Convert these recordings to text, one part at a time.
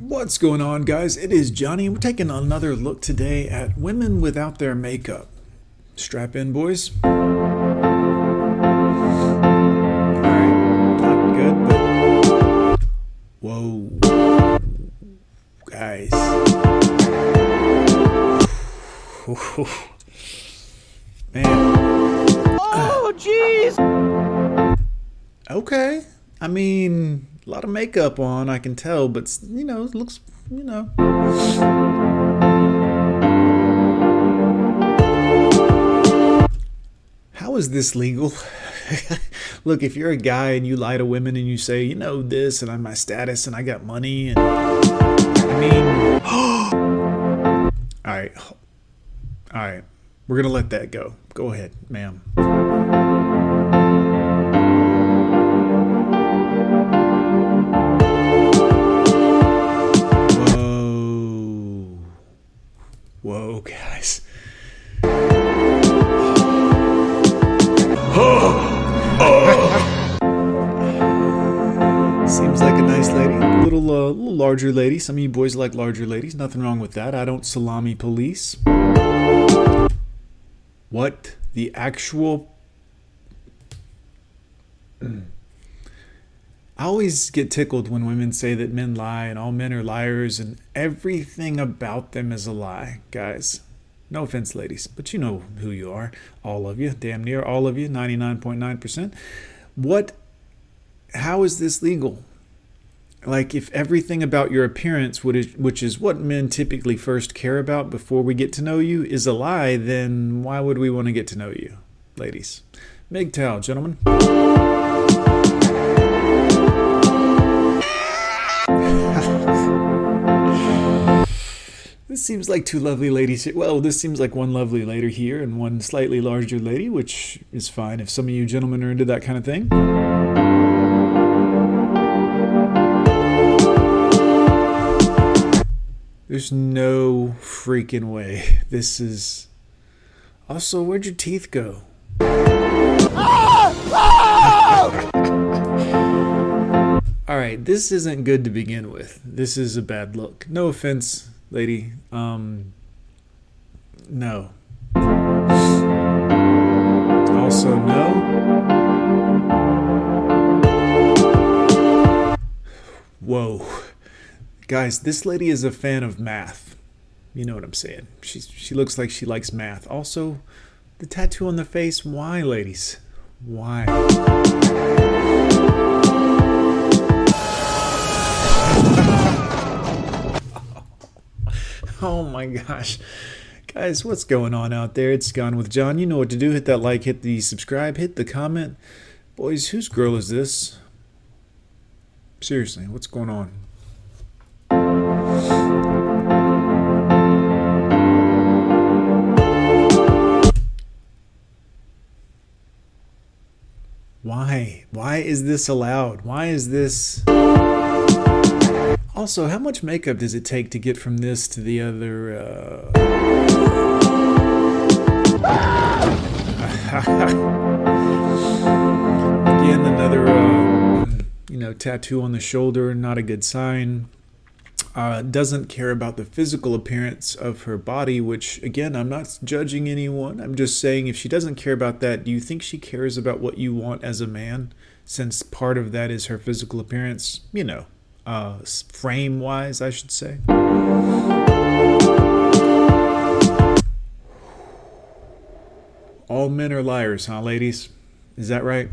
What's going on, guys? It is Johnny, and we're taking another look today at women without their makeup. Strap in, boys. Alright, not good, but. Whoa. Guys. Man. Oh, jeez! Okay. I mean, a lot of makeup on, I can tell, but you know, it looks, you know. How is this legal? Look, if you're a guy and you lie to women and you say, you know, this and I'm my status and I got money and I mean, all right, all right, we're gonna let that go. Go ahead, ma'am. Larger lady. Some of you boys like larger ladies. Nothing wrong with that. I don't salami police. What the actual. I always get tickled when women say that men lie and all men are liars and everything about them is a lie, guys. No offense, ladies, but you know who you are. All of you, damn near all of you, 99.9%. What, how is this legal? Like, if everything about your appearance, which is what men typically first care about before we get to know you, is a lie, then why would we want to get to know you, ladies? MGTOW, gentlemen. This seems like two lovely ladies here. Well, this seems like one lovely lady here and one slightly larger lady, which is fine if some of you gentlemen are into that kind of thing. There's no freaking way. This is. Also, where'd your teeth go? Alright, this isn't good to begin with. This is a bad look. No offense, lady. Um, no. Also, no. Guys, this lady is a fan of math. You know what I'm saying. She's, she looks like she likes math. Also, the tattoo on the face. Why, ladies? Why? Oh my gosh. Guys, what's going on out there? It's Gone with John. You know what to do. Hit that like, hit the subscribe, hit the comment. Boys, whose girl is this? Seriously, what's going on? Why? Why is this allowed? Why is this... Also, how much makeup does it take to get from this to the other? Uh... Again, another, uh, you know, tattoo on the shoulder. Not a good sign. Uh, doesn't care about the physical appearance of her body, which, again, I'm not judging anyone. I'm just saying if she doesn't care about that, do you think she cares about what you want as a man? Since part of that is her physical appearance, you know, uh, frame wise, I should say. All men are liars, huh, ladies? Is that right?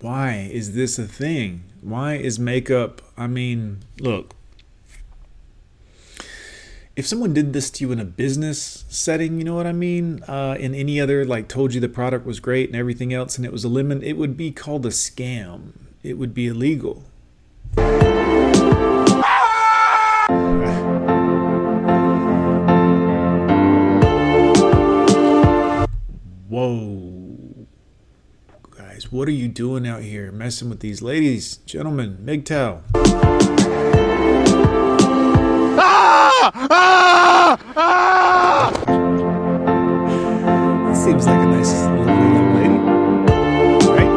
Why is this a thing? Why is makeup? I mean, look, if someone did this to you in a business setting, you know what I mean? Uh, in any other, like told you the product was great and everything else, and it was a lemon, it would be called a scam. It would be illegal. What are you doing out here messing with these ladies, gentlemen? MGTOW. Ah! Ah! Ah! That seems like a nice lovely young lady. Right?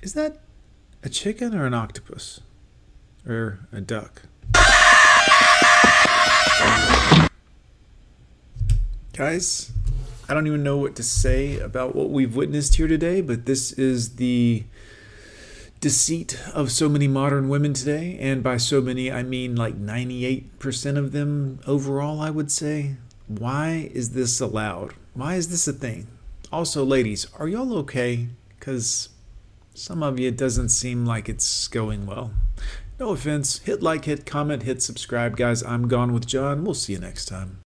Is that a chicken or an octopus? Or a duck? Guys, I don't even know what to say about what we've witnessed here today, but this is the deceit of so many modern women today. And by so many, I mean like 98% of them overall, I would say. Why is this allowed? Why is this a thing? Also, ladies, are y'all okay? Because some of you, it doesn't seem like it's going well. No offense. Hit like, hit comment, hit subscribe. Guys, I'm gone with John. We'll see you next time.